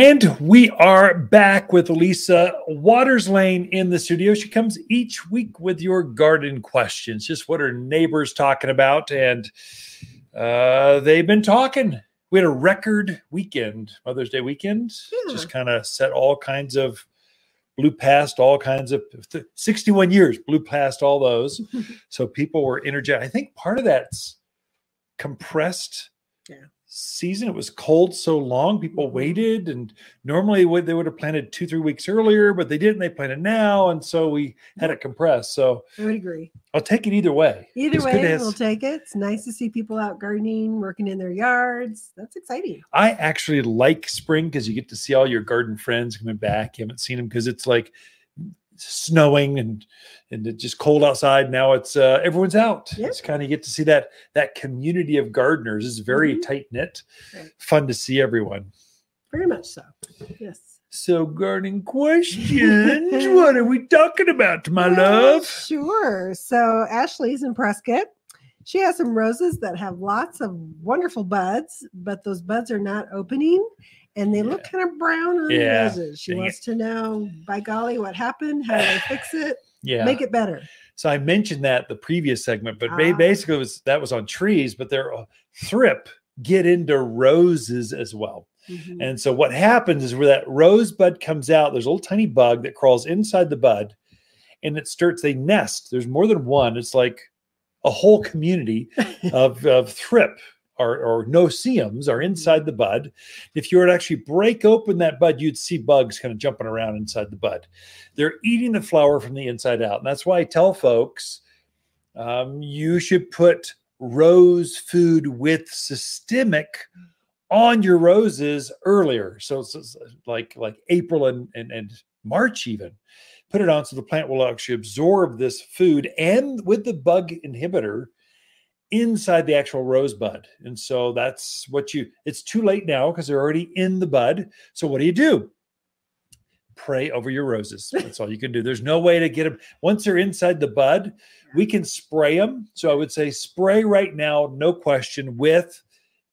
And we are back with Lisa Watters Lain in the studio. She comes each week with your garden questions, just what are neighbors talking about. And uh, they've been talking. We had a record weekend, Mother's Day weekend, Yeah. just kind of set all kinds of, blew past all kinds of 61 years, blew past all those. so people were energetic. I think part of that's compressed Yeah. Season. It was cold so long, people Mhm. waited, and normally would they would have planted two, three weeks earlier, but they didn't. They planted now, and so we had it compressed. So I would agree. I'll take it either way. Either It's way, we'll take it. It's nice to see people out gardening, working in their yards. That's exciting. I actually like spring because you get to see all your garden friends coming back. You haven't seen them because it's like snowing and and it's just cold outside. Now it's uh, everyone's out. Yep. It's kind of get to see that that community of gardeners is very Mhm. tight knit. Right. Fun to see everyone. Very much so. Yes. So gardening questions. what are we talking about, my Well, love? Sure. So Ashley's in Prescott. She has some roses that have lots of wonderful buds, but those buds are not opening and they look kind of brown on Yeah. the roses. She Dang wants to know, by golly, what happened? How do they fix it? Yeah. Make it better. so I mentioned that the previous segment, but Ah. basically it was that was on trees, but they're uh, thrip get into roses as well. Mhm. And so what happens is where that rosebud comes out, there's a little tiny bug that crawls inside the bud and it starts they nest. There's more than one. It's like a whole community of, of thrip or, or no-see-ums are inside the bud. If you were to actually break open that bud, you'd see bugs kind of jumping around inside the bud. They're eating the flower from the inside out. And that's why I tell folks um, you should put rose food with systemic on your roses earlier. So it's it's like like April and, and, and March even. Put it on so the plant will actually absorb this food and with the bug inhibitor inside the actual rosebud. And so that's what you it's too late now because they're already in the bud. So what do you do? Pray over your roses. That's all you can do. There's no way to get them once they're inside the bud. We can spray them. So I would say spray right now, no question, with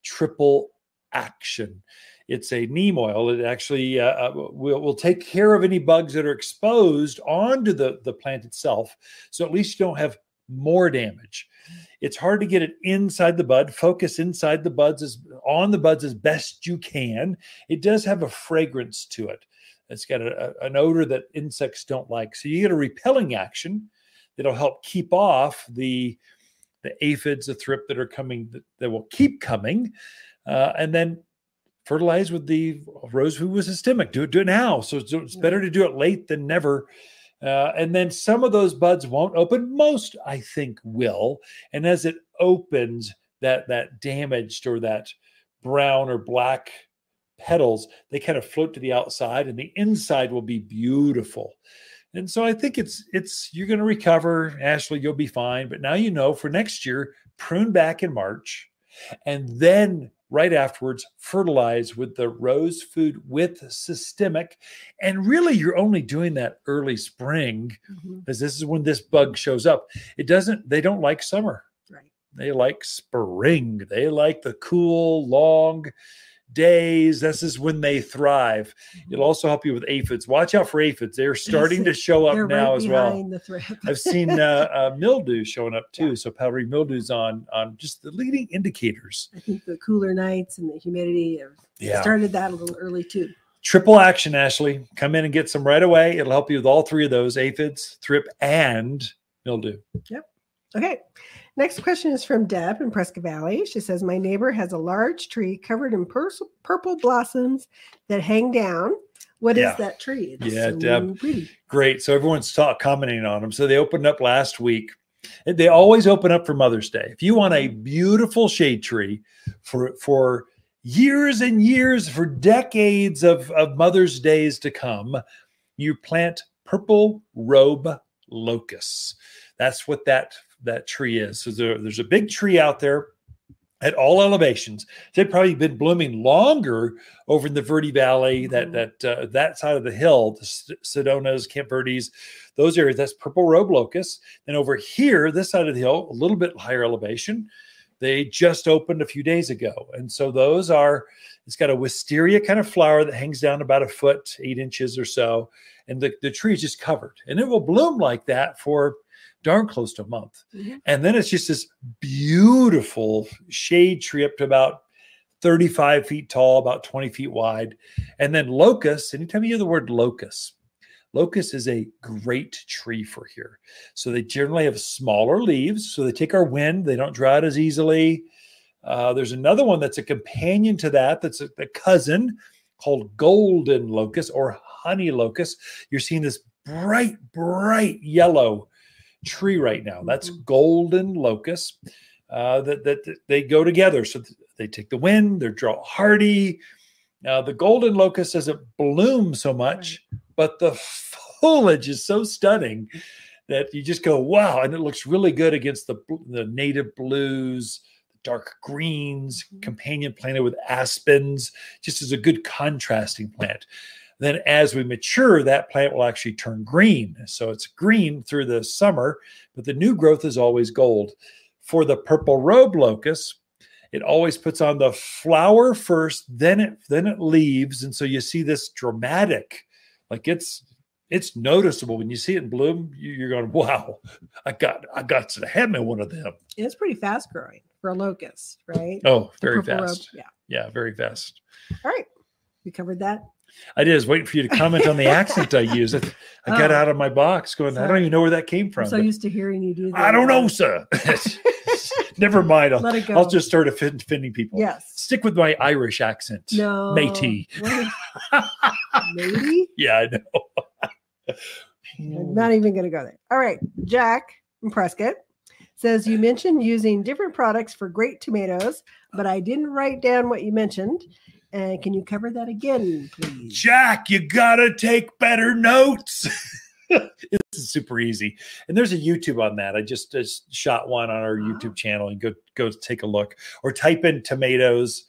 triple action. It's a neem oil. It actually uh, uh, will, will take care of any bugs that are exposed onto the, the plant itself. So at least you don't have more damage. It's hard to get it inside the bud. Focus inside the buds as on the buds as best you can. It does have a fragrance to it. It's got a, a- an odor that insects don't like. So you get a repelling action that'll help keep off the the aphids, the thrip that are coming that, that will keep coming, uh, and then fertilize with the rose food with systemic. Do it, do it now. So it's, it's better to do it late than never. Uh, and then some of those buds won't open. Most, I think, will. And as it opens, that that damaged or that brown or black petals, they kind of float to the outside, and the inside will be beautiful. And so I think it's it's you're going to recover, Ashley. You'll be fine. But now you know for next year, prune back in March, and then right afterwards fertilize with the rose food with systemic. And really, you're only doing that early spring Mhm. because this is when this bug shows up. It doesn't. They don't like summer. Right. They like spring. They like the cool, long days. This is when they thrive. It'll also help you with aphids. Watch out for aphids. They're starting to show up They're now right as well. I've seen uh, uh, mildew showing up too. Yeah. So powdery mildew's on on just the leading indicators. I think the cooler nights and the humidity have Yeah. started that a little early too. Triple action, Ashley. Come in and get some right away. It'll help you with all three of those aphids, thrip, and mildew. Yep. Okay. Next question is from Deb in Prescott Valley. She says, My neighbor has a large tree covered in purs- purple blossoms that hang down. What is Yeah. that tree? It's Yeah, so Deb. pretty. Great. So everyone's ta- commenting on them. So they opened up last week. They always open up for Mother's Day. If you want a beautiful shade tree for for years and years, for decades of, of Mother's Days to come, you plant purple robe locusts. That's what that that tree is. So there- there's a big tree out there at all elevations. They've probably been blooming longer over in the Verde Valley, that Mhm. that uh, that side of the hill, the Sedonas, Camp Verdes, those areas. That's purple robe locust. Then over here, this side of the hill, a little bit higher elevation, They just opened a few days ago. And so those are, it's got a wisteria kind of flower that hangs down about a foot, eight inches or so. And the, the tree is just covered. And it will bloom like that for darn close to a month. Mhm. And then it's just this beautiful shade tree up to about 35 feet tall, about 20 feet wide. And then locust, anytime you hear the word locust, locust is a great tree for here. So they generally have smaller leaves. So they take our wind, they don't dry out as easily. Uh, there's another one that's a companion to that, that's a, a cousin called golden locust or honey locust. You're seeing this bright, bright yellow tree right now. That's golden locust. Uh, that, that that they go together. So th- they take the wind. They're drought hardy. Now the golden locust doesn't bloom so much, but the foliage is so stunning that you just go wow, and it looks really good against the the native blues, dark greens, Mhm. companion planted with aspens, just as a good contrasting plant. Then, as we mature, that plant will actually turn green. So it's green through the summer, but the new growth is always gold. For the purple robe locust, it always puts on the flower first, then it then it leaves, and so you see this dramatic, like it's it's noticeable when you see it in bloom. you- You're going, wow, I got I got to have me one of them. It's pretty fast growing for a locust, right? Oh, very purple robe, fast. Yeah. Yeah, very fast. All right. We covered that. I did. I was waiting for you to comment on the accent I use. I, I got Oh. out of my box going, I don't even know where that came from. I'm so used to hearing you do that. I don't know, sir. Never mind. I'll, Let it go. I'll just start offending people. Yes. Stick with my Irish accent. No. Matey. Matey? Yeah, I know. I'm not even going to go there. All right. Jack from Prescott says you mentioned using different products for great tomatoes, but I didn't write down what you mentioned. And can you cover that again, please? Jack, you gotta take better notes. this is super easy, and there's a YouTube on that. I just, just shot one on our Oh. YouTube channel, and go go take a look, or type in tomatoes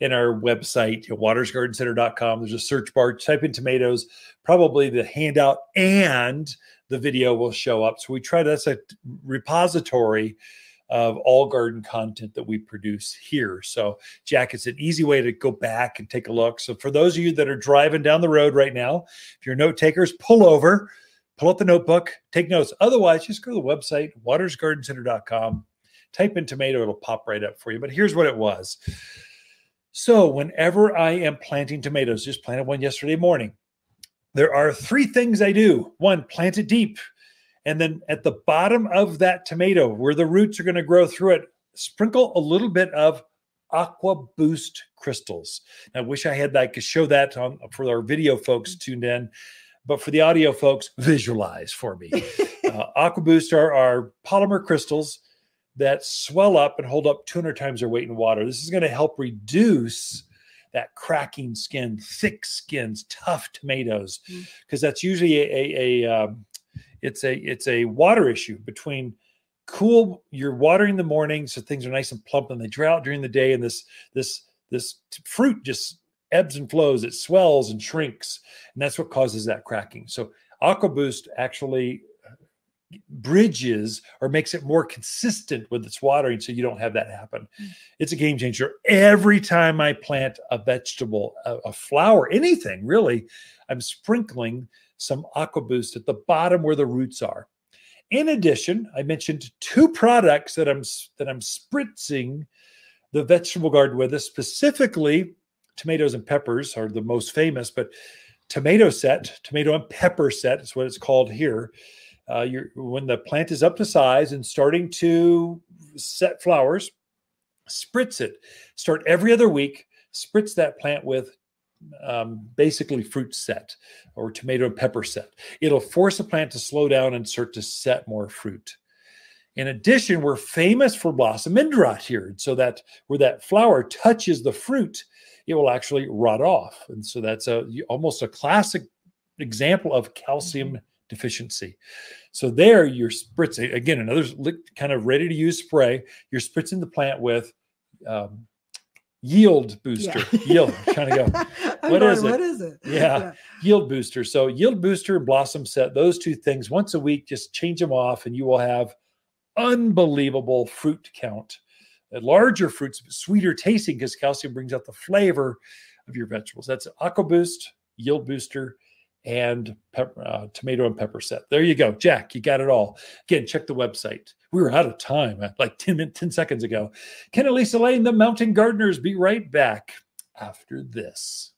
in our website, wattersgardencenter.com. There's a search bar. Type in tomatoes. Probably the handout and the video will show up. So we try that's a repository of all garden content that we produce here. So Jack, it's an easy way to go back and take a look. So for those of you that are driving down the road right now, if you're note takers, pull over, pull up the notebook, take notes. Otherwise, just go to the website, wattersgardencenter.com, type in tomato, it'll pop right up for you. But here's what it was. So whenever I am planting tomatoes, just planted one yesterday morning, there are three things I do. One, plant it deep. And then at the bottom of that tomato, where the roots are going to grow through it, sprinkle a little bit of aqua boost crystals. I wish I had. I could show that on for our video folks tuned in, but for the audio folks, visualize for me. uh, aqua boost are, are polymer crystals that swell up and hold up 200 times their weight in water. This is going to help reduce that cracking skin, thick skins, tough tomatoes, Mm. because that's usually a, a, a um, it's a it's a water issue between cool you're watering in the morning so things are nice and plump and they dry out during the day and this this this fruit just ebbs and flows it swells and shrinks and that's what causes that cracking. So aquaboost actually uh, bridges or makes it more consistent with its watering so you don't have that happen. Mm. it's a game changer. Every time i plant a vegetable a, a flower anything really i'm sprinkling some aquaboost at the bottom where the roots are. In addition i mentioned two products that i'm that i'm spritzing the vegetable garden with us specifically tomatoes and peppers are the most famous but tomato set tomato and pepper set is what it's called here. Uh, when the plant is up to size and starting to set flowers spritz it. Start every other week spritz that plant with um, basically fruit set or tomato and pepper set. It'll force the plant to slow down and start to set more fruit. In addition we're famous for blossom end rot here. So that where that flower touches the fruit it will actually rot off. And so that's a almost a classic example of calcium deficiency. So there you're spritzing again another kind of ready to use spray. You're spritzing the plant with um, yield booster yield I'm trying to go What going, is it? What is it? Yeah. yield booster. So yield booster and blossom set, those two things once a week, just change them off and you will have unbelievable fruit count uh, larger fruits, sweeter tasting because calcium brings out the flavor of your vegetables. That's aqua boost Yield Booster, and pepper, uh, tomato and pepper set. There you go. Jack, you got it all. Again, check the website. We were out of time like 10, minutes, 10 seconds ago. Ken and Lisa Lain, the Mountain Gardeners, be right back after this.